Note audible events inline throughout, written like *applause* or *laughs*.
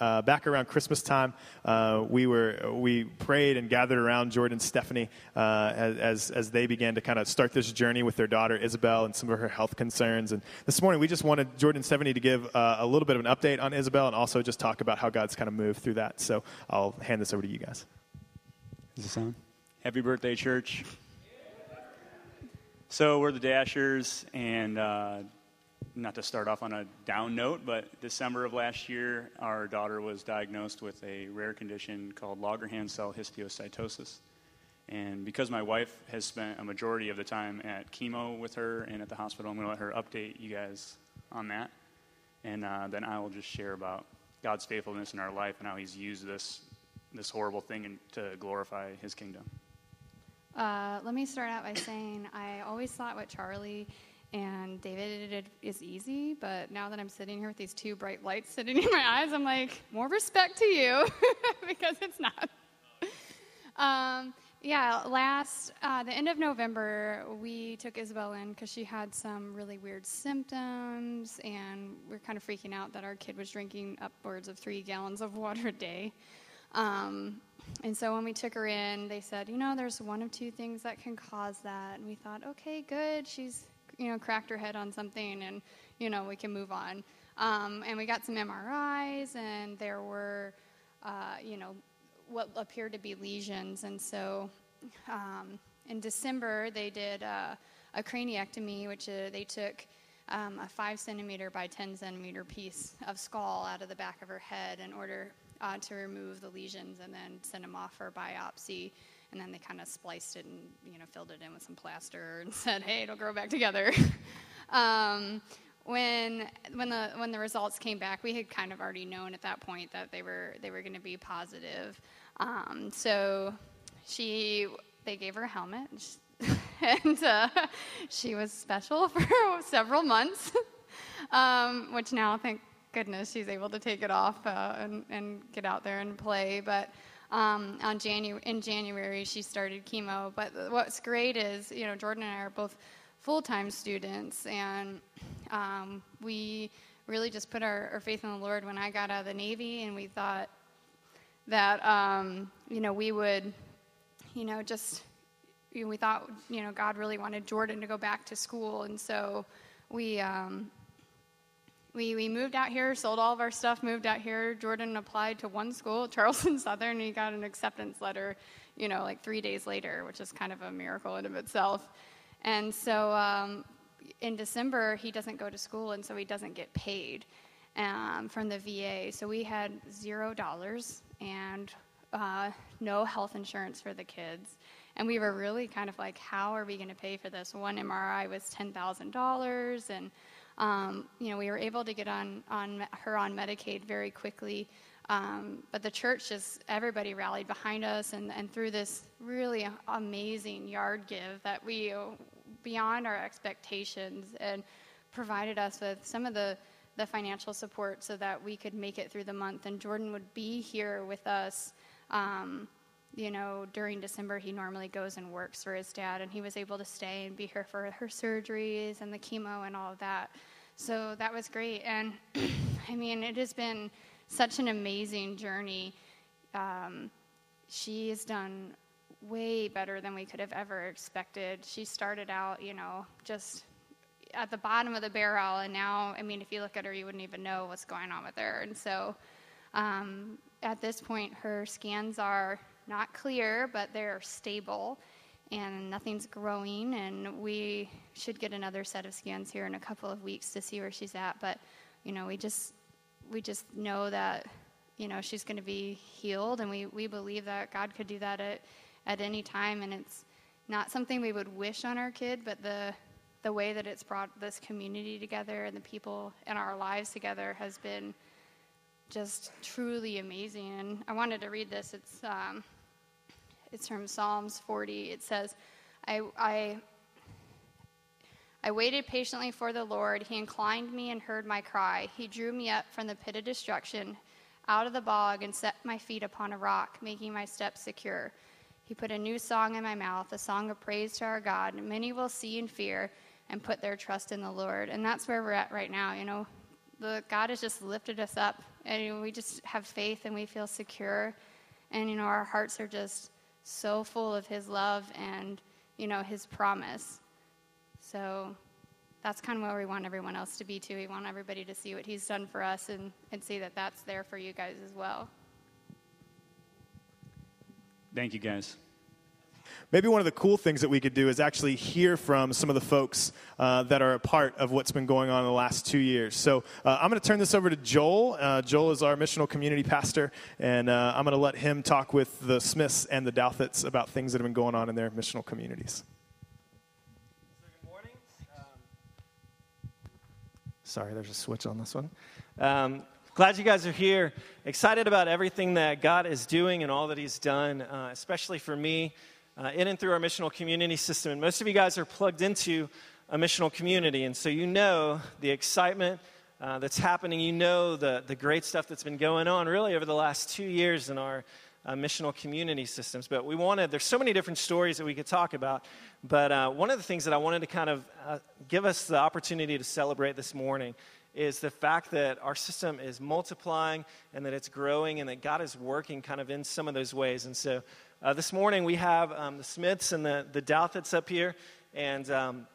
uh, back around Christmas time, uh, we were we prayed and gathered around Jordan and Stephanie uh, as as they began to kind of start this journey with their daughter Isabel and some of her health concerns. And this morning, we just wanted Jordan and Stephanie to give uh, a little bit of an update on Isabel and also just talk about how God's kind of moved through that. So I'll hand this over to you guys. Is this on? Happy birthday, church. So we're the Dashers, and uh, not to start off on a down note, but December of last year, our daughter was diagnosed with a rare condition called Langerhans cell histiocytosis. And because my wife has spent a majority of the time at chemo with her and at the hospital, I'm going to let her update you guys on that. And uh, then I will just share about God's faithfulness in our life and how He's used this, this horrible thing in, to glorify His kingdom. Uh, let me start out by saying I always thought what Charlie and David did is easy, but now that I'm sitting here with these two bright lights sitting *laughs* in my eyes, I'm like, more respect to you *laughs* because it's not. Um, yeah, last, uh, the end of November, we took Isabel in because she had some really weird symptoms, and we are kind of freaking out that our kid was drinking upwards of three gallons of water a day. Um, and so when we took her in, they said, you know, there's one of two things that can cause that. And we thought, okay, good. She's, you know, cracked her head on something, and, you know, we can move on. Um, and we got some MRIs, and there were, uh, you know, what appeared to be lesions. And so um, in December, they did uh, a craniectomy, which uh, they took um, a five centimeter by 10 centimeter piece of skull out of the back of her head in order uh, to remove the lesions and then send them off for biopsy. And then they kind of spliced it and you know filled it in with some plaster *laughs* and said, "Hey, it'll grow back together." *laughs* um, when when the when the results came back, we had kind of already known at that point that they were they were going to be positive. Um, so she they gave her a helmet, and *laughs* uh, she was special for several months. um, which now, thank goodness, she's able to take it off uh, and, and get out there and play. But um, on Janu- in January, she started chemo. But what's great is, you know, Jordan and I are both full time students, and um, we really just put our, our, faith in the Lord when I got out of the Navy, and we thought that, um, you know, we would, you know, just, we thought, you know, God really wanted Jordan to go back to school, and so we, um, we, we moved out here, sold all of our stuff, moved out here. Jordan applied to one school, *laughs* Charleston Southern, and he got an acceptance letter, you know, like three days later, which is kind of a miracle in of itself. And so um, in December, he doesn't go to school, and so he doesn't get paid um, from the VA. So we had zero dollars and uh, no health insurance for the kids. And we were really kind of like, how are we going to pay for this? One MRI was $10,000, and um, you know, we were able to get on, on her on Medicaid very quickly. Um, but the church just, everybody rallied behind us, and, and through this really amazing yard give that we, beyond our expectations, and provided us with some of the, the financial support so that we could make it through the month. And Jordan would be here with us. Um, you know, during December, he normally goes and works for his dad, and he was able to stay and be here for her surgeries and the chemo and all of that. So that was great. And *clears throat* I mean, it has been such an amazing journey. Um, she has done way better than we could have ever expected. She started out, you know, just at the bottom of the barrel, and now, I mean, if you look at her, you wouldn't even know what's going on with her. And so um, at this point, her scans are not clear, but they're stable and nothing's growing. And we should get another set of scans here in a couple of weeks to see where she's at. But you know, we just we just know that you know she's going to be healed, and we we believe that God could do that at at any time. And it's not something we would wish on our kid, but the the way that it's brought this community together and the people in our lives together has been just truly amazing. And I wanted to read this. It's um, it's from Psalms 40. It says, I, I, I waited patiently for the Lord. He inclined me and heard my cry. He drew me up from the pit of destruction, out of the bog, and set my feet upon a rock, making my steps secure. He put a new song in my mouth, a song of praise to our God. Many will see and fear and put their trust in the Lord. And that's where we're at right now. You know, the God has just lifted us up And we just have faith and we feel secure. And, you know, our hearts are just so full of His love and, you know, His promise. So that's kind of where we want everyone else to be too. We want everybody to see what He's done for us and, and see that that's there for you guys as well. Thank you, guys. Maybe one of the cool things that we could do is actually hear from some of the folks uh, that are a part of what's been going on in the last two years. So uh, I'm going to turn this over to Joel. Uh, Joel is our missional community pastor, and uh, I'm going to let him talk with the Smiths and the Douthits about things that have been going on in their missional communities. good morning. Um, sorry, there's a switch on this one. Um, glad you guys are here. Excited about everything that God is doing and all that He's done, uh, especially for me uh, in and through our missional community system. And most of you guys are plugged into a missional community, and so you know the excitement uh, that's happening. You know the, the great stuff that's been going on really over the last two years in our uh, missional community systems. But we wanted, there's so many different stories that we could talk about. But uh, one of the things that I wanted to kind of uh, give us the opportunity to celebrate this morning is the fact that our system is multiplying and that it's growing and that God is working kind of in some of those ways. And so uh, this morning we have um, the Smiths and the, the Douthits up here. And um,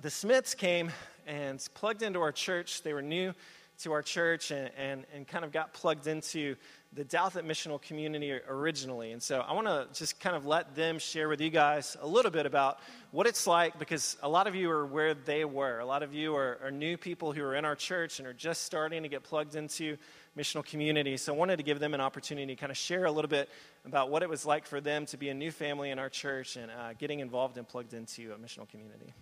the Smiths came and plugged into our church. They were new to our church and, and, and kind of got plugged into the Douthit missional community originally. And so I want to just kind of let them share with you guys a little bit about what it's like because a lot of you are where they were. A lot of you are, are new people who are in our church and are just starting to get plugged into missional community. So I wanted to give them an opportunity to kind of share a little bit about what it was like for them to be a new family in our church and uh, getting involved and plugged into a missional community.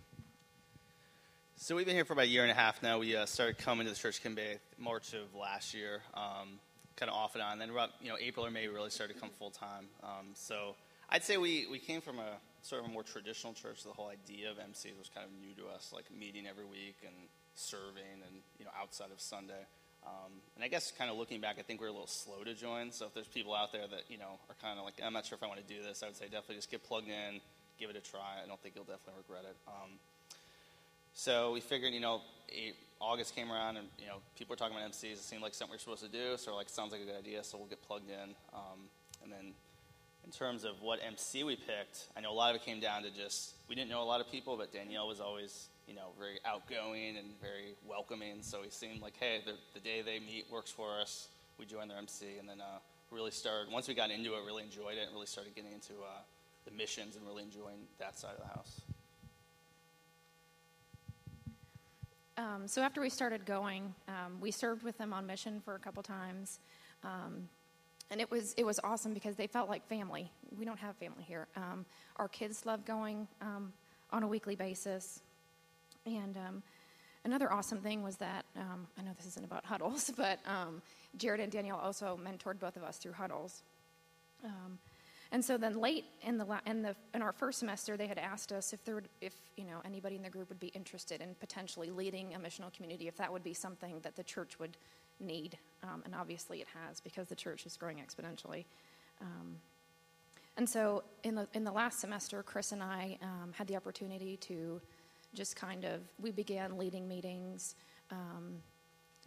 So we've been here for about a year and a half now. We uh, started coming to the church Kimbe March of last year, um, kind of off and on. And then about you know April or May, we really started to come full time. Um, so I'd say we, we came from a sort of a more traditional church. The whole idea of MC was kind of new to us, like meeting every week and serving, and you know outside of Sunday. Um, and I guess kind of looking back, I think we're a little slow to join. So if there's people out there that, you know, are kind of like, I'm not sure if I want to do this, I would say definitely just get plugged in, give it a try. I don't think you'll definitely regret it. Um, so we figured, you know, August came around and, you know, people were talking about MCs. It seemed like something we're supposed to do. So like, sounds like a good idea. So we'll get plugged in. Um, and then in terms of what MC we picked, I know a lot of it came down to just, we didn't know a lot of people, but Danielle was always you know, very outgoing and very welcoming. So he seemed like, hey, the, the day they meet works for us. We joined their MC, and then uh, really started. Once we got into it, really enjoyed it, and really started getting into uh, the missions and really enjoying that side of the house. Um, so after we started going, um, we served with them on mission for a couple times, um, and it was it was awesome because they felt like family. We don't have family here. Um, our kids love going um, on a weekly basis. And um, another awesome thing was that um, I know this isn't about huddles, *laughs* but um, Jared and Danielle also mentored both of us through huddles. Um, and so then late in the, in the in our first semester, they had asked us if there would, if you know anybody in the group would be interested in potentially leading a missional community, if that would be something that the church would need. Um, and obviously, it has because the church is growing exponentially. Um, and so in the in the last semester, Chris and I had the opportunity to just kind of, we began leading meetings. Um,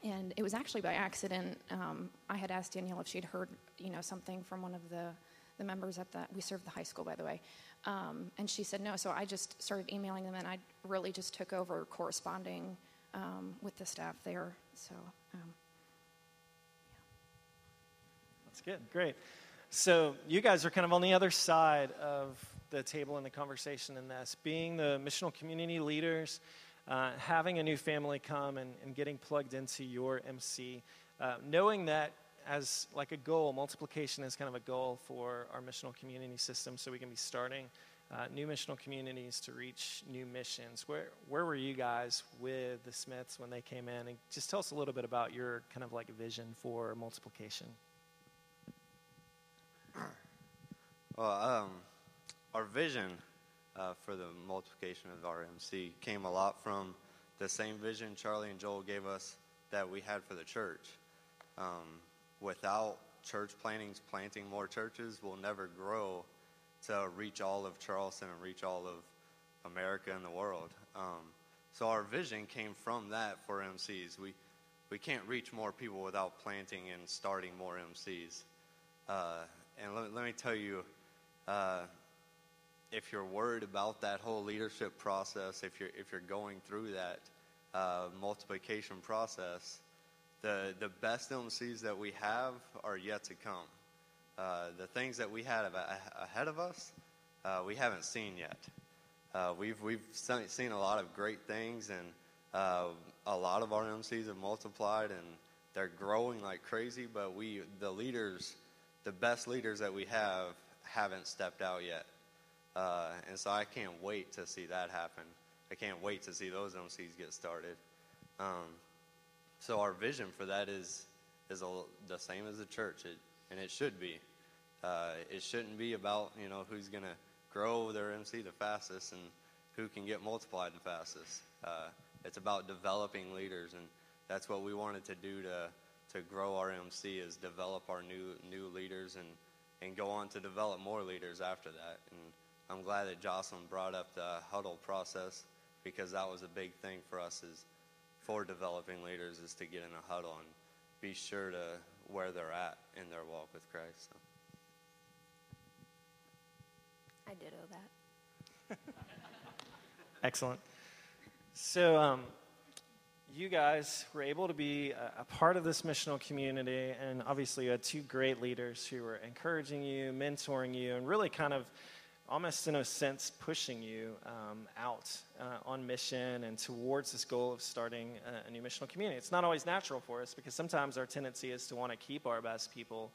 and it was actually by accident. Um, I had asked Danielle if she'd heard, you know, something from one of the, the members at the, we served the high school, by the way. Um, and she said no. So I just started emailing them, and I really just took over corresponding um, with the staff there. So, um, yeah. That's good. Great. So you guys are kind of on the other side of the table and the conversation in this. Being the missional community leaders, uh, having a new family come and, and, getting plugged into your MC, uh, knowing that as like a goal, multiplication is kind of a goal for our missional community system, so we can be starting uh, new missional communities to reach new missions. Where where were you guys with the Smiths when they came in? And just tell us a little bit about your kind of like vision for multiplication. Well, um, our vision uh, for the multiplication of our MC came a lot from the same vision Charlie and Joel gave us that we had for the church. Um, without church plantings, planting more churches, will never grow to reach all of Charleston and reach all of America and the world. Um, so our vision came from that for MCs. We we can't reach more people without planting and starting more MCs. Uh, and let, let, me tell you, uh, if you're worried about that whole leadership process, if you're if you're going through that uh, multiplication process, the the best MCs that we have are yet to come. Uh, the things that we had ahead of us, uh, we haven't seen yet. Uh, we've we've seen a lot of great things, and uh, a lot of our MCs have multiplied, and they're growing like crazy. But we, the leaders, the best leaders that we have, haven't stepped out yet. Uh, and so I can't wait to see that happen. I can't wait to see those MCs get started. Um, so our vision for that is is a, the same as the church, it, and it should be. Uh, it shouldn't be about you know who's to grow their MC the fastest and who can get multiplied the fastest. Uh, it's about developing leaders, and that's what we wanted to do to to grow our MC is develop our new new leaders and and go on to develop more leaders after that. And I'm glad that Jocelyn brought up the huddle process because that was a big thing for us is for developing leaders is to get in a huddle and be sure to where they're at in their walk with Christ. So. I ditto that. *laughs* Excellent. So, um, you guys were able to be a, a, part of this missional community, and obviously, you had two great leaders who were encouraging you, mentoring you, and really kind of almost in a sense pushing you um, out uh, on mission and towards this goal of starting a, a, new missional community. It's not always natural for us because sometimes our tendency is to want to keep our best people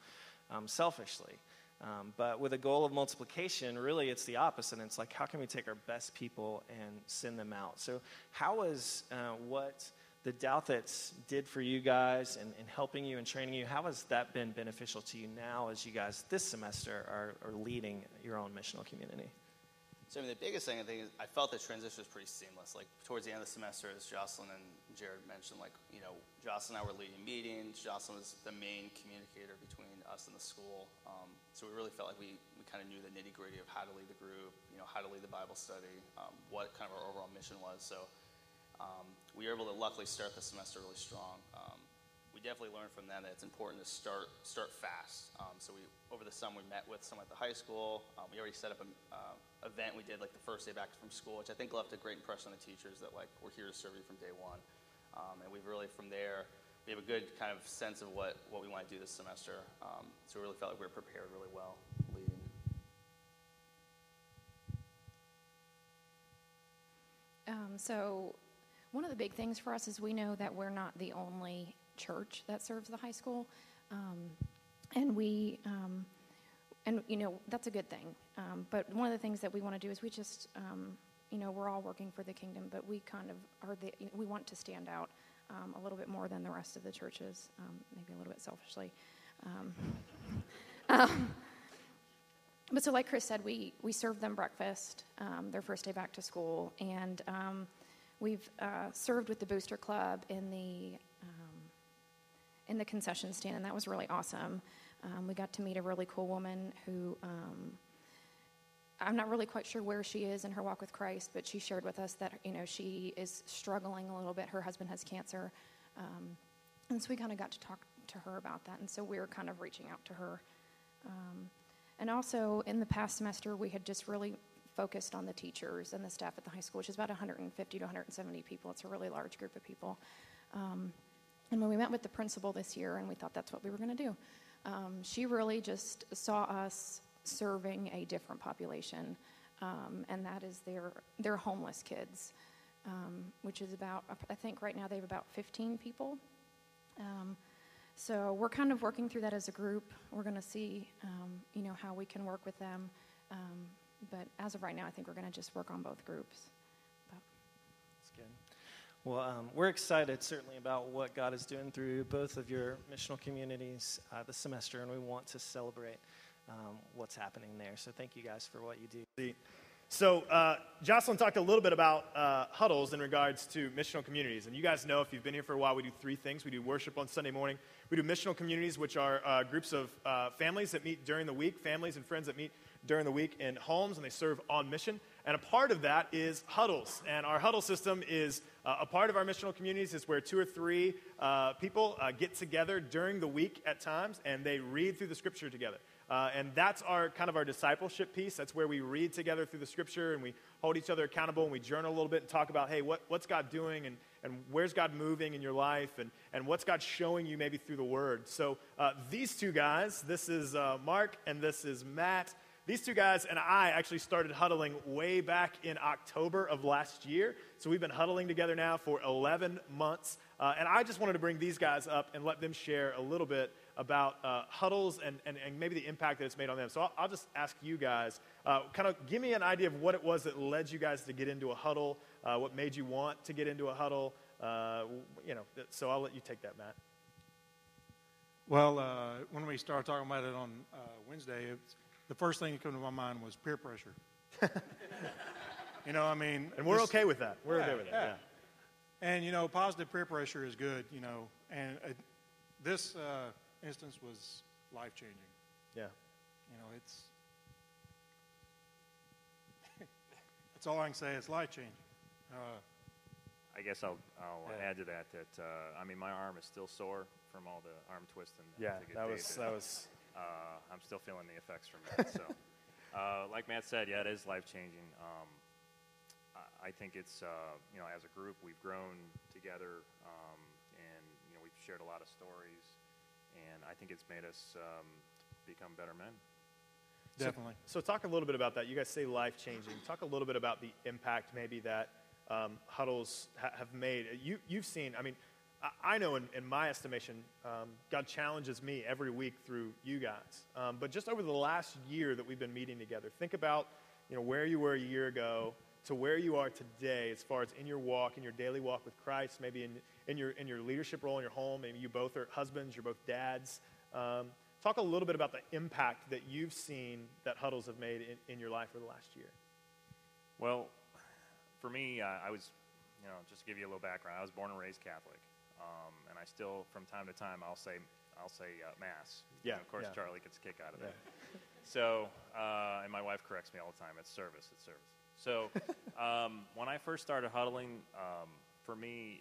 um, selfishly. Um, but with a goal of multiplication, really it's the opposite. It's like, how can we take our best people and send them out? So, how was uh, what the Douthits did for you guys and, and, helping you and training you, how has that been beneficial to you now as you guys this semester are, are leading your own missional community? So, I mean, the biggest thing I think is I felt the transition was pretty seamless. Like, towards the end of the semester, as Jocelyn and Jared mentioned, like, you know, Jocelyn and I were leading meetings. Jocelyn was the main communicator between us and the school. Um, so, we really felt like we, we kind of knew the nitty gritty of how to lead the group, you know, how to lead the Bible study, um, what kind of our overall mission was. So, um, we were able to luckily start the semester really strong. Um, we definitely learned from them that it's important to start start fast. Um, so we over the summer we met with some at the high school. Um, we already set up an uh, event we did like the first day back from school, which I think left a great impression on the teachers that like we're here to serve you from day one. Um, and we've really from there we have a good kind of sense of what, what we want to do this semester. Um, so we really felt like we were prepared really well leading. Um, so one of the big things for us is we know that we're not the only church that serves the high school. Um, and we, um, and you know, that's a good thing. Um, but one of the things that we want to do is we just, um, you know, we're all working for the kingdom, but we kind of are the, we want to stand out um, a little bit more than the rest of the churches, um, maybe a little bit selfishly. *laughs* but so, like Chris said, we, we served them breakfast their first day back to school, and We've uh, served with the Booster Club in the um, in the concession stand, and that was really awesome. Um, we got to meet a really cool woman who um, I'm not really quite sure where she is in her walk with Christ, but she shared with us that you know she is struggling a little bit. Her husband has cancer, um, and so we kind of got to talk to her about that. And so we were kind of reaching out to her. Um, and also in the past semester, we had just really focused on the teachers and the staff at the high school, which is about 150 to 170 people. It's a really large group of people. Um, and when we met with the principal this year, and we thought that's what we were going to do, um, she really just saw us serving a different population, um, and that is their their homeless kids, um, which is about I think right now they have about 15 people. Um, so we're kind of working through that as a group. We're going to see, um, you know, how we can work with them. But as of right now, I think we're going to just work on both groups. But. That's good. Well, um, we're excited certainly about what God is doing through both of your missional communities uh, this semester, and we want to celebrate um, what's happening there. So thank you guys for what you do. So, uh, Jocelyn talked a little bit about uh, huddles in regards to missional communities. And you guys know if you've been here for a while, we do three things. We do worship on Sunday morning, we do missional communities, which are uh, groups of uh, families that meet during the week, families and friends that meet during the week in homes and they serve on mission. And a part of that is huddles. And our huddle system is Uh, a part of our missional communities is where two or three uh, people uh, get together during the week at times and they read through the scripture together. Uh, and that's our kind of our discipleship piece. That's where we read together through the scripture and we hold each other accountable and we journal a little bit and talk about, hey, what, what's God doing and, and where's God moving in your life and, and what's God showing you maybe through the word. So uh, these two guys, this is uh, Mark and this is Matt. These two guys and I actually started huddling way back in October of last year. So we've been huddling together now for 11 months. Uh, and I just wanted to bring these guys up and let them share a little bit about uh, huddles and, and, and, maybe the impact that it's made on them. So I'll, I'll just ask you guys, uh, kind of give me an idea of what it was that led you guys to get into a huddle, uh, what made you want to get into a huddle. Uh, you know, so I'll let you take that, Matt. Well, uh, when we started talking about it on Wednesday, the first thing that came to my mind was peer pressure. *laughs* you know, I mean, and we're this, okay with that. We're yeah, okay with that. Yeah. yeah. And you know, positive peer pressure is good. You know, and this uh, instance was life changing. Yeah. You know, it's *laughs* that's all I can say. It's life changing. Uh, I guess I'll, I'll yeah. add to that that uh, I mean my arm is still sore from all the arm twisting. Yeah, that was that was. Uh, I'm still feeling the effects from that. so, *laughs* uh, like Matt said, yeah, it is life changing. Um, I, I think it's uh, you know as a group we've grown together um, and you know we've shared a lot of stories and I think it's made us um, become better men. Definitely. So, so, talk a little bit about that. You guys say life changing. Talk a little bit about the impact maybe that um, huddles ha- have made. You, you've seen, I mean, I, know in, in, my estimation, um, God challenges me every week through you guys. Um, but just over the last year that we've been meeting together, think about you know, where you were a year ago to where you are today as far as in your walk, in your daily walk with Christ, maybe in, in, your, in your leadership role in your home. Maybe you both are husbands, you're both dads. Um, talk a little bit about the impact that you've seen that huddles have made in, in your life over the last year. Well, for me, uh, I was, you know, just to give you a little background, I was born and raised Catholic. Um, and I still, from time to time, I'll say, I'll say uh, Mass. Yeah. And of course, yeah. Charlie gets a kick out of that. Yeah. *laughs* so, uh, and my wife corrects me all the time. It's service. It's service. So *laughs* um, when I first started huddling, um, for me,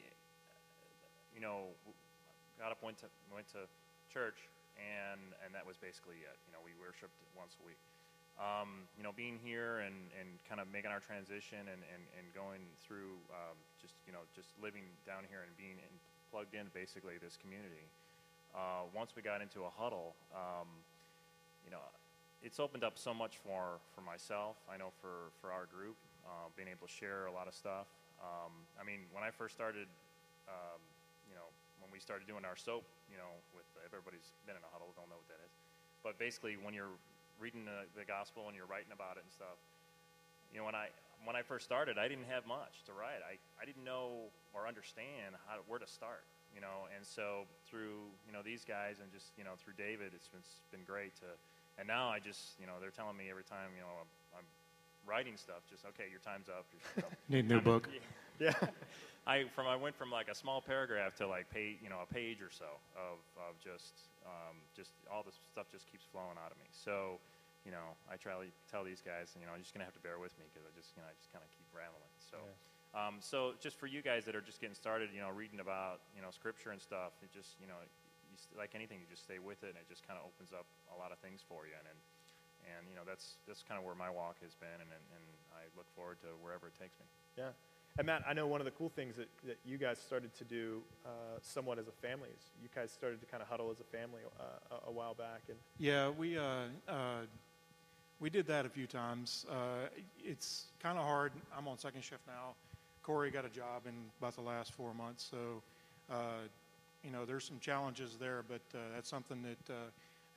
you know, got up, went to went to church, and and that was basically it. You know, we worshipped once a week. Um, you know, being here and, and kind of making our transition and, and, and going through um, just, you know, just living down here and being in, plugged in basically this community. Uh, once we got into a huddle, um, you know, it's opened up so much for, for myself. I know for, for our group, uh, being able to share a lot of stuff. Um, I mean, when I first started, um, you know, when we started doing our soap, you know, with everybody's been in a huddle, don't know what that is. But basically, when you're reading the, the gospel and you're writing about it and stuff, you know, when I when I first started, I didn't have much to write. I, I didn't know or understand how to, where to start, you know. And so through you know these guys and just you know through David, it's been, it's been great to and now I just, you know, they're telling me every time, you know, I'm, I'm writing stuff, just okay, your time's up. You know, *laughs* Need a new book. *laughs* yeah. I from I went from like a small paragraph to like page, you know, a page or so of, of just um, just all this stuff just keeps flowing out of me. So, you know, I try to tell these guys, you know, you're just gonna have to bear with me because I just, you know, I just kind of keep rambling. So. Yeah. Um, so just for you guys that are just getting started, you know, reading about you know scripture and stuff, it just you know you, like anything, you just stay with it, and it just kind of opens up a lot of things for you. And and, and you know that's that's kind of where my walk has been, and, and, and I look forward to wherever it takes me. Yeah. And Matt, I know one of the cool things that, that you guys started to do uh, somewhat as a family is you guys started to kind of huddle as a family uh, a, a, while back. And yeah, we uh, uh we did that a few times. Uh, it's kind of hard. I'm on second shift now. Corey got a job in about the last four months, so uh, you know, there's some challenges there, but uh, that's something that uh,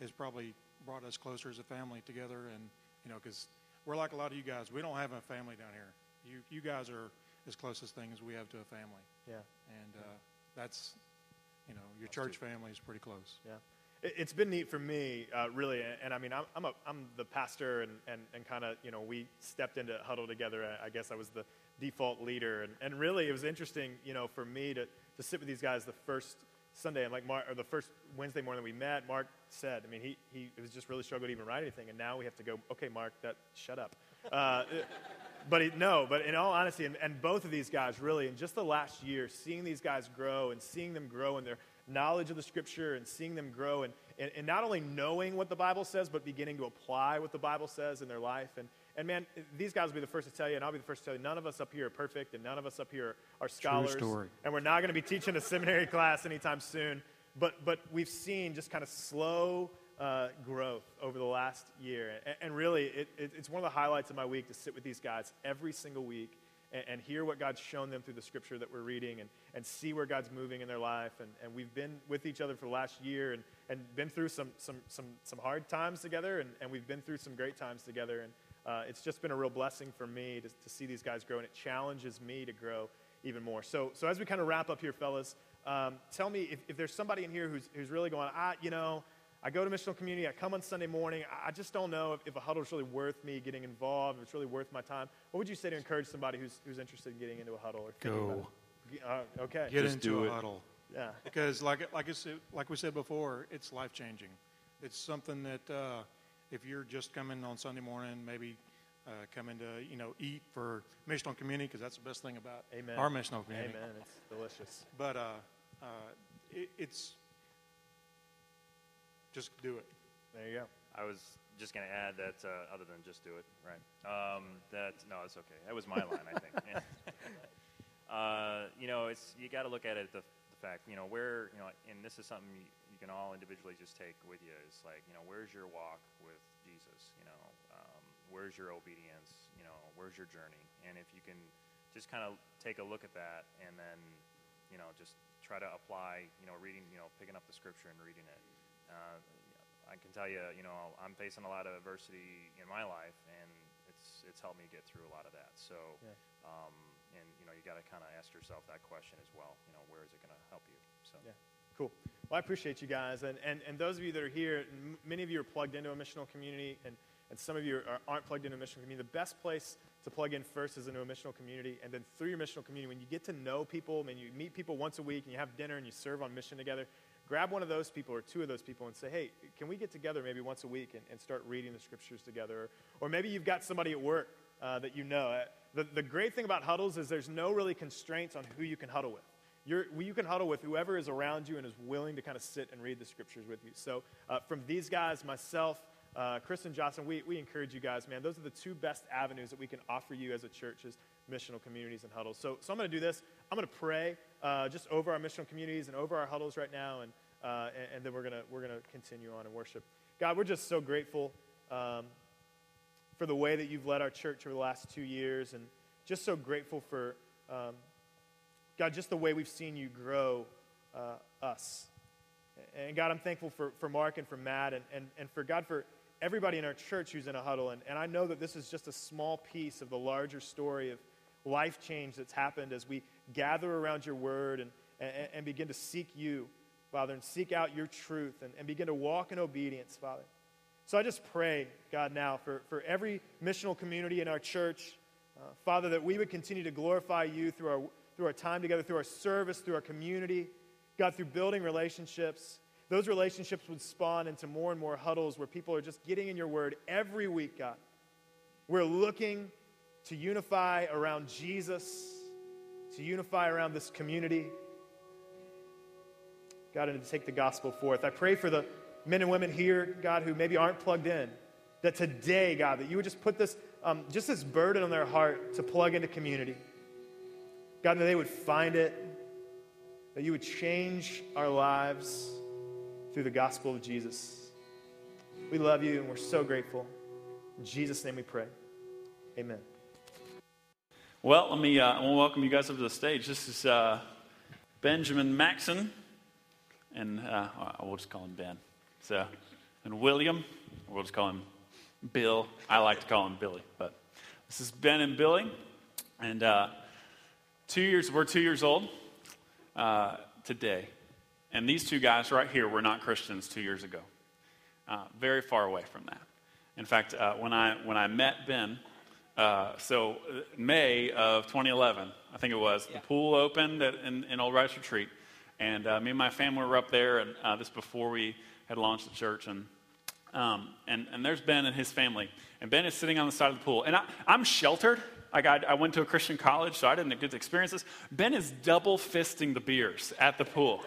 has probably brought us closer as a family together. And, you know, because we're like a lot of you guys, we don't have a family down here. You, you guys are as thing as we have to a family. Yeah. And uh, that's, you know, your church family is pretty close. Yeah. It's been neat for me, uh, really, and I mean, I'm, I'm, a, I'm the pastor, and, and, and kind of, you know, we stepped into huddle together. I guess I was the default leader, and, and really, it was interesting, you know, for me to, to sit with these guys the first Sunday, and like Mark, or the first Wednesday morning we met, Mark said. I mean, he, he was just really struggled to even write anything, and now we have to go, okay, Mark, that, shut up. Uh, *laughs* but he, no, but in all honesty, and, and both of these guys really, in just the last year, seeing these guys grow and seeing them grow in their knowledge of the scripture and seeing them grow and, and, and not only knowing what the Bible says, but beginning to apply what the Bible says in their life. And, and man, these guys will be the first to tell you, and I'll be the first to tell you, none of us up here are perfect, and none of us up here are scholars. True story. And we're not going to be teaching a seminary *laughs* class anytime soon. But, but we've seen just kind of slow uh, growth over the last year. And, and really, it, it, it's one of the highlights of my week to sit with these guys every single week and, and, hear what God's shown them through the scripture that we're reading and, and see where God's moving in their life. And, and we've been with each other for the last year and, and been through some, some, some, some hard times together, and, and we've been through some great times together. And uh, it's just been a real blessing for me to, to see these guys grow, and it challenges me to grow even more. So, so as we kind of wrap up here, fellas, um, tell me if, if there's somebody in here who's, who's really going, I, you know, I go to missional community, I come on Sunday morning, I just don't know if, if a huddle is really worth me getting involved, if it's really worth my time. What would you say to encourage somebody who's, who's interested in getting into a huddle? Or Go. Uh, okay. Get Just into a it. huddle. Yeah. Because, like, like, I said, like we said before, it's life changing. It's something that uh, if you're just coming on Sunday morning, maybe uh, coming to you know eat for missional community, because that's the best thing about Amen. our missional community. Amen. It's delicious. But uh, uh, it, it's just do it. There you go. I was just going to add that, uh, other than just do it, right? Um, that no, it's okay. That was my line, I think. Yeah. *laughs* *laughs* uh, you know, it's you got to look at it the, the fact, you know, where you know, and this is something you, you can all individually just take with you. Is like, you know, where's your walk with Jesus? You know, um, where's your obedience? You know, where's your journey? And if you can just kind of take a look at that, and then, you know, just try to apply, you know, reading, you know, picking up the scripture and reading it. Uh, I can tell you, you know, I'm facing a lot of adversity in my life, and it's it's helped me get through a lot of that. So, Yeah. um, and you know, you got to kind of ask yourself that question as well. You know, where is it going to help you? So, Yeah. Cool. Well, I appreciate you guys. And, and, and those of you that are here, m- many of you are plugged into a missional community, and, and some of you are, aren't plugged into a missional community. The best place to plug in first is into a missional community. And then through your missional community, when you get to know people, when you meet people once a week and you have dinner and you serve on mission together, grab one of those people or two of those people and say, hey, can we get together maybe once a week and, and start reading the scriptures together? Or maybe you've got somebody at work uh, that you know. Uh, The, the great thing about huddles is there's no really constraints on who you can huddle with. You're, you can huddle with whoever is around you and is willing to kind of sit and read the scriptures with you. So, uh, from these guys, myself, uh, Chris and Jocelyn, we, we encourage you guys, man. Those are the two best avenues that we can offer you as a church as missional communities and huddles. So, so I'm going to do this. I'm going to pray uh, just over our missional communities and over our huddles right now, and, uh, and, and then we're going we're gonna continue on in worship. God, we're just so grateful um, for the way that you've led our church over the last two years, and just so grateful for. Um, God, just the way we've seen you grow uh, us. And God, I'm thankful for, for Mark and for Matt and, and, and for God, for everybody in our church who's in a huddle. And, and I know that this is just a small piece of the larger story of life change that's happened as we gather around your word and, and, and begin to seek you, Father, and seek out your truth and, and begin to walk in obedience, Father. So I just pray, God, now for, for every missional community in our church, uh, Father, that we would continue to glorify you through our, through our time together, through our service, through our community, God, through building relationships. Those relationships would spawn into more and more huddles where people are just getting in your word every week, God. We're looking to unify around Jesus, to unify around this community. God, and to take the gospel forth. I pray for the men and women here, God, who maybe aren't plugged in, that today, God, that you would just put this, um, just this burden on their heart to plug into community. God, that they would find it, that you would change our lives through the gospel of Jesus. We love you and we're so grateful. In Jesus' name we pray. Amen. Well, let me uh, I want to welcome you guys up to the stage. This is uh, Benjamin Maxon, and uh, we'll just call him Ben. So, and William, we'll just call him Bill. I like to call him Billy, but this is Ben and Billy, and uh, two years. We're two years old uh, today, and these two guys right here were not Christians two years ago. Uh, very far away from that. In fact, when I when I met Ben. Uh, so uh, May of 2011, I think it was, the pool opened at, in, in Old Rice Retreat, and uh, me and my family were up there, and uh, this before we had launched the church, and um, and and there's Ben and his family, and Ben is sitting on the side of the pool, and I, I'm sheltered. Like I, I went to a Christian college, so I didn't get to experience this. Ben is double fisting the beers at the pool.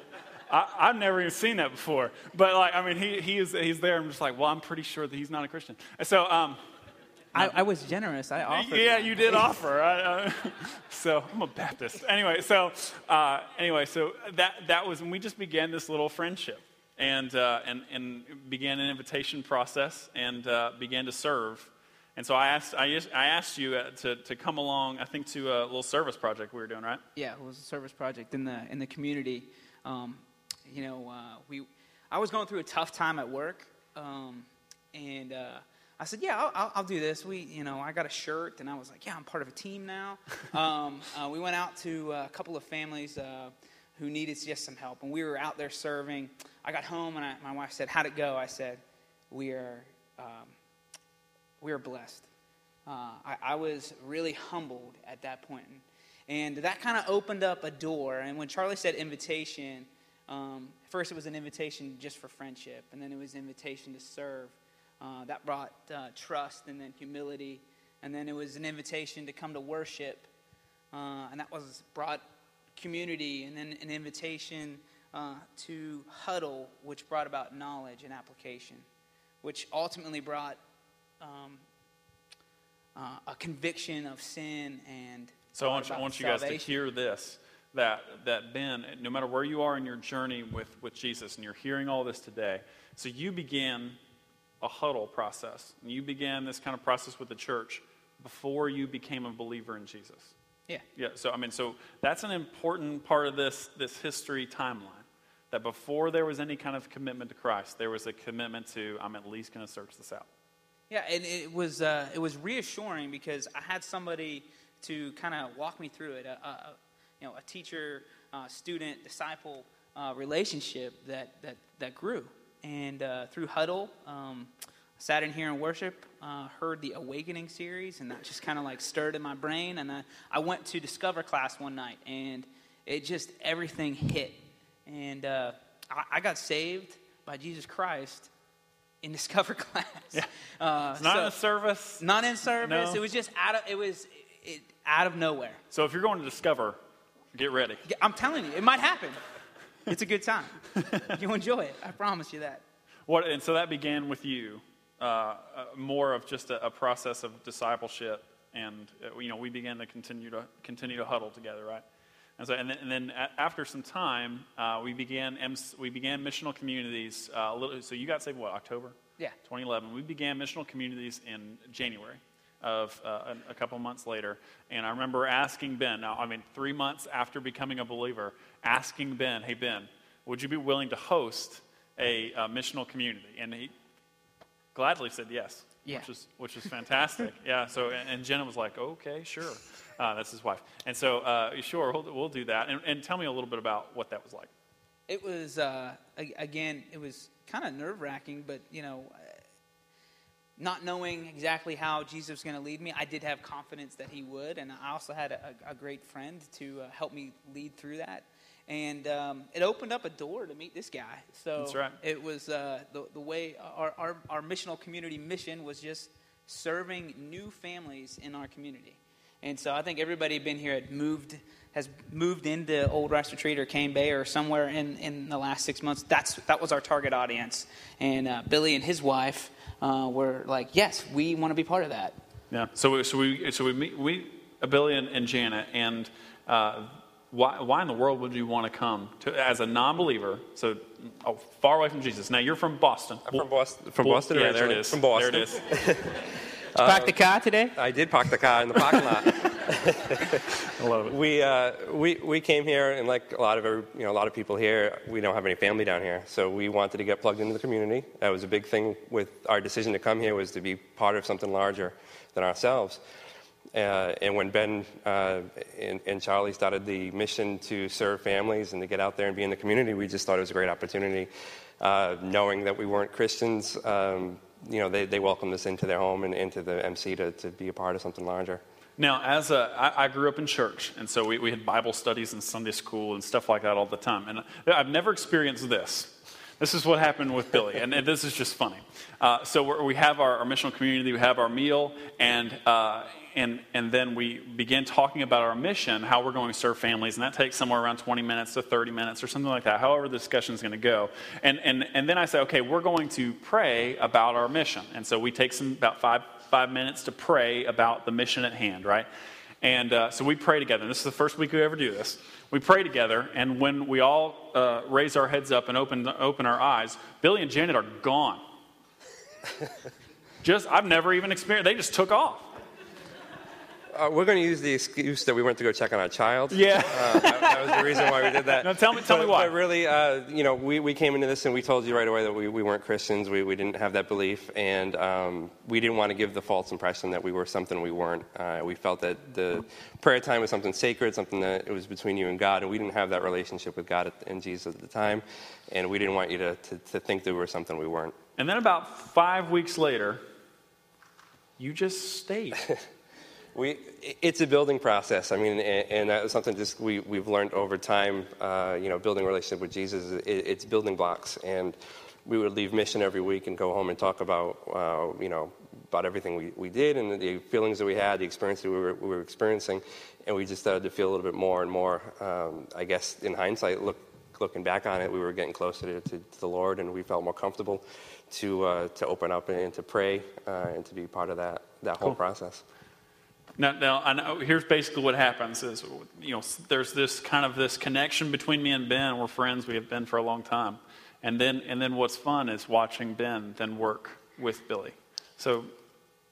I, have never even seen that before. But like, I mean, he, he is, he's there. I'm just like, well, I'm pretty sure that he's not a Christian. And so, um, I, I, was generous. I offered. Yeah, you did offer. I, uh, *laughs* so I'm a Baptist. Anyway, so uh, anyway, so that that was when we just began this little friendship, and uh, and and began an invitation process, and uh, began to serve. And so I asked I, I asked you uh, to, to come along. I think to a little service project we were doing, right? Yeah, it was a service project in the in the community. Um, you know, uh, we, I was going through a tough time at work, um, and uh, I said, "Yeah, I'll, I'll, I'll, do this." We, you know, I got a shirt, and I was like, "Yeah, I'm part of a team now." *laughs* um, uh, we went out to a couple of families uh, who needed just some help, and we were out there serving. I got home, and I, my wife said, "How'd it go?" I said, "We are, um, we are blessed." Uh, I, I was really humbled at that point. And that kind of opened up a door. And when Charlie said invitation, um, first, it was an invitation just for friendship, and then it was an invitation to serve. Uh, that brought uh, trust and then humility, and then it was an invitation to come to worship, uh, and that was brought community, and then an invitation uh, to huddle, which brought about knowledge and application, which ultimately brought um, uh, a conviction of sin and. So I want, I want you guys to hear this that, that Ben, no matter where you are in your journey with, with Jesus, and you're hearing all this today, so you began a huddle process. You began this kind of process with the church before you became a believer in Jesus. Yeah. Yeah. So I mean, so that's an important part of this this history timeline. That before there was any kind of commitment to Christ, there was a commitment to I'm at least going to search this out. Yeah, and it was uh, it was reassuring because I had somebody to kind of walk me through it. A, a, you know, a teacher, uh, student, disciple uh, relationship that, that, that grew. And uh, through Huddle, um, sat in here and worship, uh, heard the Awakening series, and that just kind of like stirred in my brain. And I, I went to Discover class one night, and it just, everything hit. And uh, I, I got saved by Jesus Christ in *laughs* Discover class. Yeah. Uh, it's not so, in service. Not in service. No. It was just out of it was it, out of nowhere. So if you're going to Discover, Get ready. I'm telling you, it might happen. *laughs* It's a good time. You'll enjoy it. I promise you that. What, and so that began with you, uh, uh, more of just a, a, process of discipleship, and uh, you know we began to continue to continue to huddle together, right? And so, and then, and then after some time, uh, we began MC, we began missional communities. Uh, little, so you got saved what October? Yeah. 2011. We began missional communities in January of uh, a, a, couple months later. And I remember asking Ben, now, I mean, three months after becoming a believer, asking Ben, hey, Ben, would you be willing to host a, a missional community? And he gladly said yes. Yeah. Which is which is fantastic. *laughs* yeah. So and, and, Jenna was like, okay, sure. Uh, that's his wife. And so uh, sure, we'll, we'll do that. And, and, tell me a little bit about what that was like. It was uh, again, it was kind of nerve wracking, but you know, not knowing exactly how Jesus was going to lead me, I did have confidence that He would, and I also had a, a great friend to uh, help me lead through that. And um, it opened up a door to meet this guy. So right. it was uh, the, the way our, our, our missional community mission was just serving new families in our community. And so I think everybody been here had moved has moved into Old Rice Retreat or Cane Bay or somewhere in, in the last six months. That's that was our target audience. And uh, Billy and his wife uh, were like, yes, we want to be part of that. Yeah. So, we, so we, so we meet, we, Billy and, and Janet, and uh, why, why in the world would you want to come to, as a non-believer? So oh, far away from Jesus. Now you're from Boston. I'm from Boston. From Boston. Yeah, there it is. From Boston. There it is. *laughs* Did you park the car today? I did park the car in the parking lot. *laughs* I love it. We, uh, we, we came here, and like a lot of every, you know, a lot of people here, we don't have any family down here, so we wanted to get plugged into the community. That was a big thing with our decision to come here was to be part of something larger than ourselves. Uh, and when Ben uh, and, and, Charlie started the mission to serve families and to get out there and be in the community, we just thought it was a great opportunity. Uh, knowing that we weren't Christians, um, you know, they, they welcomed us into their home and into the MC to, to be a part of something larger. Now, as a, I, I grew up in church, and so we, we had Bible studies and Sunday school and stuff like that all the time. And I've never experienced this. This is what happened with Billy, and, and this is just funny. Uh, so we have our, our missional community, we have our meal, and, uh, and, and then we begin talking about our mission, how we're going to serve families, and that takes somewhere around 20 minutes to 30 minutes or something like that, however the discussion is going to go. And, and, and then I say, okay, we're going to pray about our mission. And so we take some about five, five minutes to pray about the mission at hand, right? And uh, so we pray together. And this is the first week we ever do this. We pray together, and when we all uh, raise our heads up and open, open our eyes, Billy and Janet are gone. *laughs* just, I've never even experienced, they just took off. Uh, we're going to use the excuse that we went to go check on our child. Yeah. Uh, that, that, was the reason why we did that. *laughs* No, tell me, tell but, me why. But really, uh, you know, we, we came into this and we told you right away that we, we weren't Christians. We, we didn't have that belief. And um, we didn't want to give the false impression that we were something we weren't. Uh, we felt that the prayer time was something sacred, something that it was between you and God. And we didn't have that relationship with God and Jesus at the time. And we didn't want you to, to, to think that we were something we weren't. And then about five weeks later, you just stayed. *laughs* We, it's a building process. I mean, and, and that was something just we, we've learned over time. Uh, you know, building a relationship with Jesus, it, it's building blocks. And we would leave mission every week and go home and talk about, uh, you know, about everything we, we did and the feelings that we had, the experience that we were, we were experiencing. And we just started to feel a little bit more and more, um, I guess, in hindsight, look, looking back on it, we were getting closer to, to, to the Lord and we felt more comfortable to, uh, to open up and, and to pray uh, and to be part of that, that whole Cool. process. Now, now know, here's basically what happens is, you know, there's this kind of this connection between me and Ben. We're friends. We have been for a long time. And then, and then what's fun is watching Ben then work with Billy. So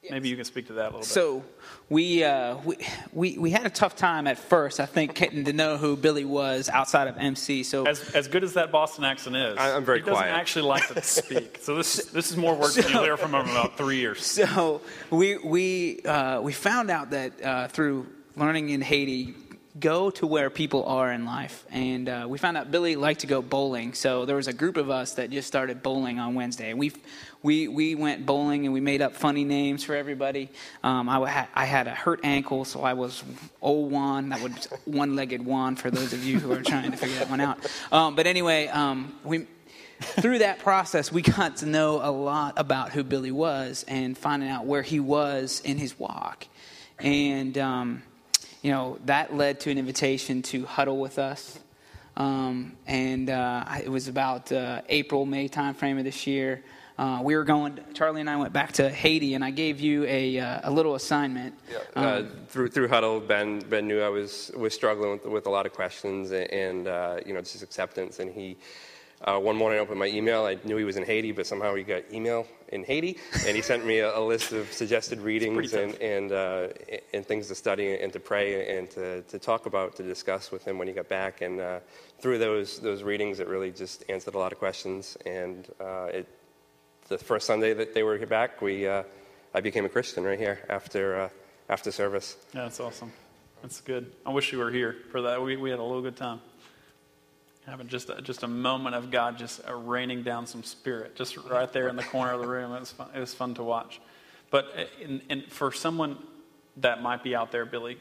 maybe you can speak to that a little bit. So we, uh, we, we, we had a tough time at first, I think, getting to know who Billy was outside of MC. So as, as good as that Boston accent is, I- I'm very he doesn't actually like to *laughs* speak. So this, this is more work than you'll hear from him in about three years. *laughs* So we we uh, we found out that uh, through learning in Haiti, go to where people are in life, and uh, we found out Billy liked to go bowling. So there was a group of us that just started bowling on Wednesday, and we we we went bowling and we made up funny names for everybody. Um, I, I had a hurt ankle, so I was O Juan. That was one-legged Juan for those of you who are trying to figure that one out. Um, but anyway, um, we through that process, we got to know a lot about who Billy was and finding out where he was in his walk. And, um, you know, that led to an invitation to huddle with us. Um, and uh, it was about uh, April, May timeframe of this year. Uh, we were going, Charlie and I went back to Haiti, and I gave you a, uh, a little assignment. Uh, Um, through through huddle, Ben Ben knew I was was struggling with, with a lot of questions and uh, you know just acceptance. And he uh, one morning I opened my email. I knew he was in Haiti, but somehow he got email in Haiti, and he sent me a, a list of suggested readings and and uh, and things to study and to pray and to, to talk about to discuss with him when he got back. And uh, through those those readings, it really just answered a lot of questions. And uh, it the first Sunday that they were here back, we uh, I became a Christian right here after uh, after service. Yeah, that's awesome. That's good. I wish you were here for that. We, we had a little good time. Having just a, just a moment of God just uh, raining down some spirit, just right there in the corner of the room. It was fun, it was fun to watch. But uh, in, in, for someone that might be out there, Billy,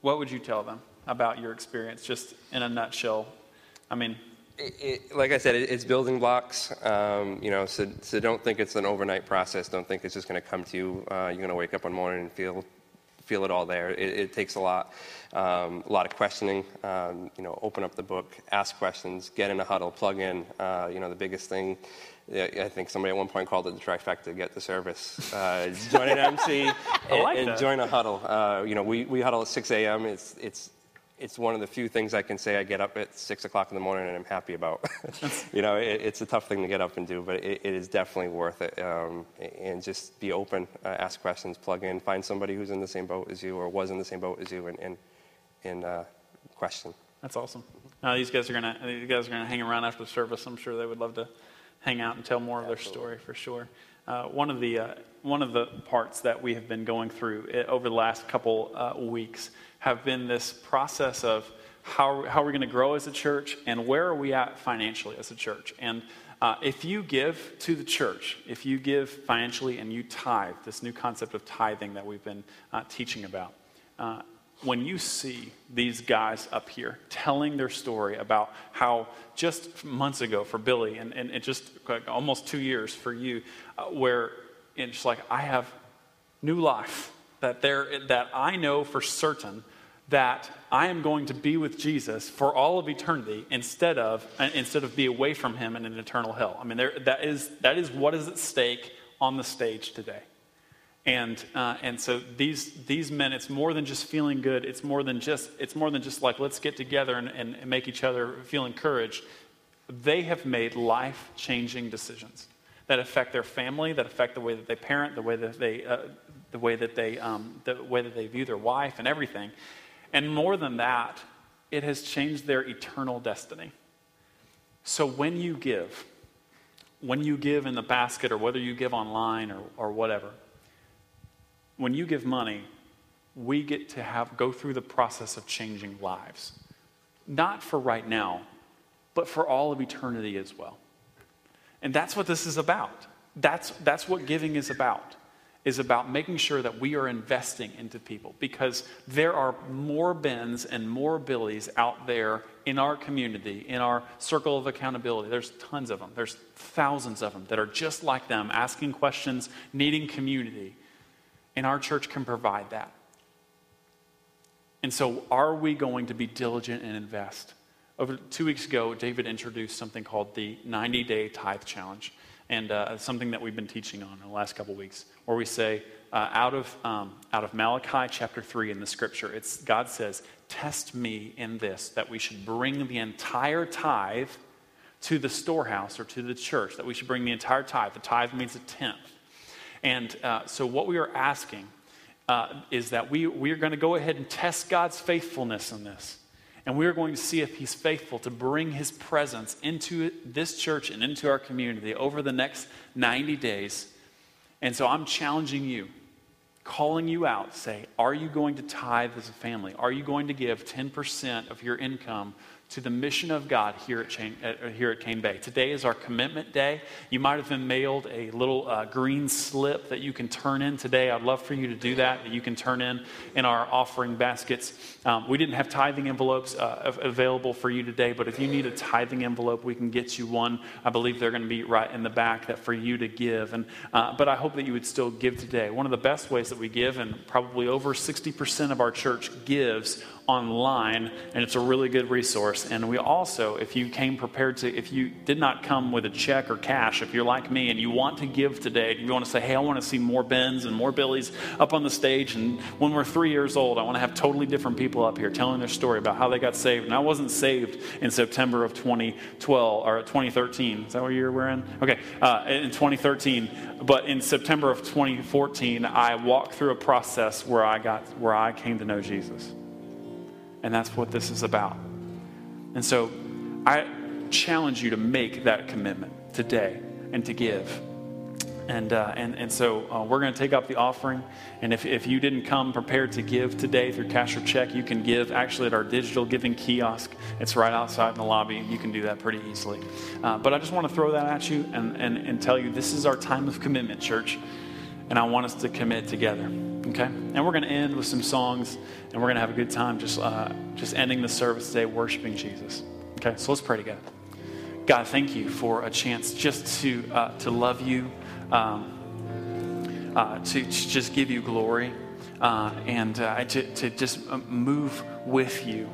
what would you tell them about your experience, just in a nutshell? I mean, It, it, like I said, it, it's building blocks. Um, you know, so, so don't think it's an overnight process. Don't think it's just going to come to you. Uh, you're going to wake up one morning and feel feel it all there. It, it takes a lot, um, a lot of questioning. Um, you know, open up the book, ask questions, get in a huddle, plug in. Uh, you know, the biggest thing. I think somebody at one point called it the trifecta: get the service, uh, join an *laughs* MC, and, like and join a huddle. Uh, you know, we, we huddle at 6 a.m. It's it's it's one of the few things I can say I get up at six o'clock in the morning and I'm happy about. *laughs* you know, it, it's a tough thing to get up and do, but it, it is definitely worth it. Um, and just be open, uh, ask questions, plug in, find somebody who's in the same boat as you or was in the same boat as you, and and, and uh, question. That's awesome. Now these guys are gonna these guys are gonna hang around after the service. I'm sure they would love to hang out and tell more of their story for sure. Uh, one of the uh, one of the parts that we have been going through uh, over the last couple uh, weeks have been this process of how how are we're going to grow as a church and where are we at financially as a church. And uh, if you give to the church, if you give financially and you tithe, this new concept of tithing that we've been uh, teaching about, uh, when you see these guys up here telling their story about how just months ago for Billy and, and, and just like almost two years for you, uh, where it's like, I have new life, that, there, that I know for certain that I am going to be with Jesus for all of eternity instead of, instead of be away from him in an eternal hell. I mean, there, that, is, that is what is at stake on the stage today. And, uh, and so these, these men, it's more than just feeling good. It's more than just, it's more than just like, let's get together and, and, and make each other feel encouraged. They have made life changing decisions that affect their family, that affect the way that they parent, the way that they, uh, the way that they, um, the way that they view their wife and everything. And more than that, it has changed their eternal destiny. So when you give, when you give in the basket or whether you give online or, or whatever, when you give money, we get to have go through the process of changing lives. Not for right now, but for all of eternity as well. And that's what this is about. That's, that's what giving is about is about making sure that we are investing into people because there are more Bens and more Billies out there in our community, in our circle of accountability. There's tons of them. There's thousands of them that are just like them, asking questions, needing community. And our church can provide that. And so, are we going to be diligent and invest? Over two weeks ago, David introduced something called the 90 Day Tithe Challenge, and uh, something that we've been teaching on in the last couple weeks, where we say, uh, out, of, um, out of Malachi chapter 3 in the scripture, it's, God says, Test me in this, that we should bring the entire tithe to the storehouse or to the church, that we should bring the entire tithe. The tithe means a tenth. And uh, so, what we are asking uh, is that we, we are going to go ahead and test God's faithfulness in this. And we are going to see if He's faithful to bring His presence into this church and into our community over the next 90 days. And so, I'm challenging you, calling you out, say, Are you going to tithe as a family? Are you going to give 10% of your income to the mission of God here at, Chain, uh, here at Cane Bay. Today is our commitment day. You might have been mailed a little uh, green slip that you can turn in today. I'd love for you to do that, that you can turn in in our offering baskets. Um, we didn't have tithing envelopes uh, available for you today, but if you need a tithing envelope, we can get you one. I believe they're going to be right in the back that for you to give. And, uh, but I hope that you would still give today. One of the best ways that we give, and probably over 60% of our church gives online, and it's a really good resource. And we also, if you came prepared to, if you did not come with a check or cash, if you're like me and you want to give today, you want to say, hey, I want to see more Bens and more Billies up on the stage. And when we're three years old, I want to have totally different people up here telling their story about how they got saved. And I wasn't saved in September of 2012 or 2013. Is that what year we're in? Okay, uh, in 2013. But in September of 2014, I walked through a process where I got where I came to know Jesus. And that's what this is about. And so I challenge you to make that commitment today and to give. And, uh, and, and so uh, we're going to take up the offering. And if, if you didn't come prepared to give today through cash or check, you can give actually at our digital giving kiosk. It's right outside in the lobby. You can do that pretty easily. Uh, but I just want to throw that at you and, and, and tell you this is our time of commitment, church. And I want us to commit together. Okay? And we're going to end with some songs, and we're going to have a good time just, uh, just ending the service today worshiping Jesus. Okay? So let's pray together. God, thank you for a chance just to, uh, to love you, um, uh, to, to, just give you glory, uh, and uh, to, to just uh, move with you.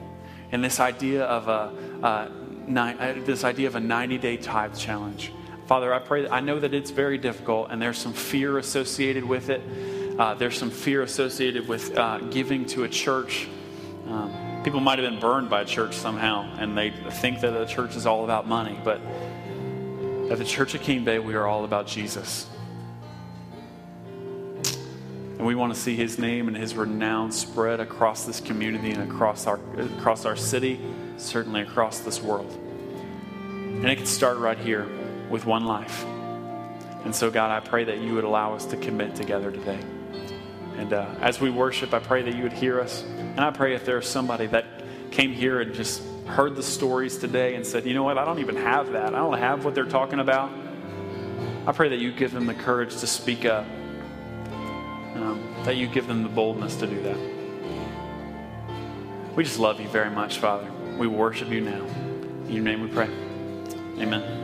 And this idea of a, ni- this idea of a 90 day tithe challenge. Father, I pray that I know that it's very difficult and there's some fear associated with it. Uh, there's some fear associated with uh, giving to a church. Um, people might have been burned by a church somehow, and they think that a church is all about money. But at the Church of Cane Bay, we are all about Jesus. And we want to see his name and his renown spread across this community and across our, across our city, certainly across this world. And it can start right here with one life. And so, God, I pray that you would allow us to commit together today. And uh, as we worship, I pray that you would hear us. And I pray if there's somebody that came here and just heard the stories today and said, you know what, I don't even have that. I don't have what they're talking about. I pray that you give them the courage to speak up, um, that you give them the boldness to do that. We just love you very much, Father. We worship you now. In your name we pray. Amen.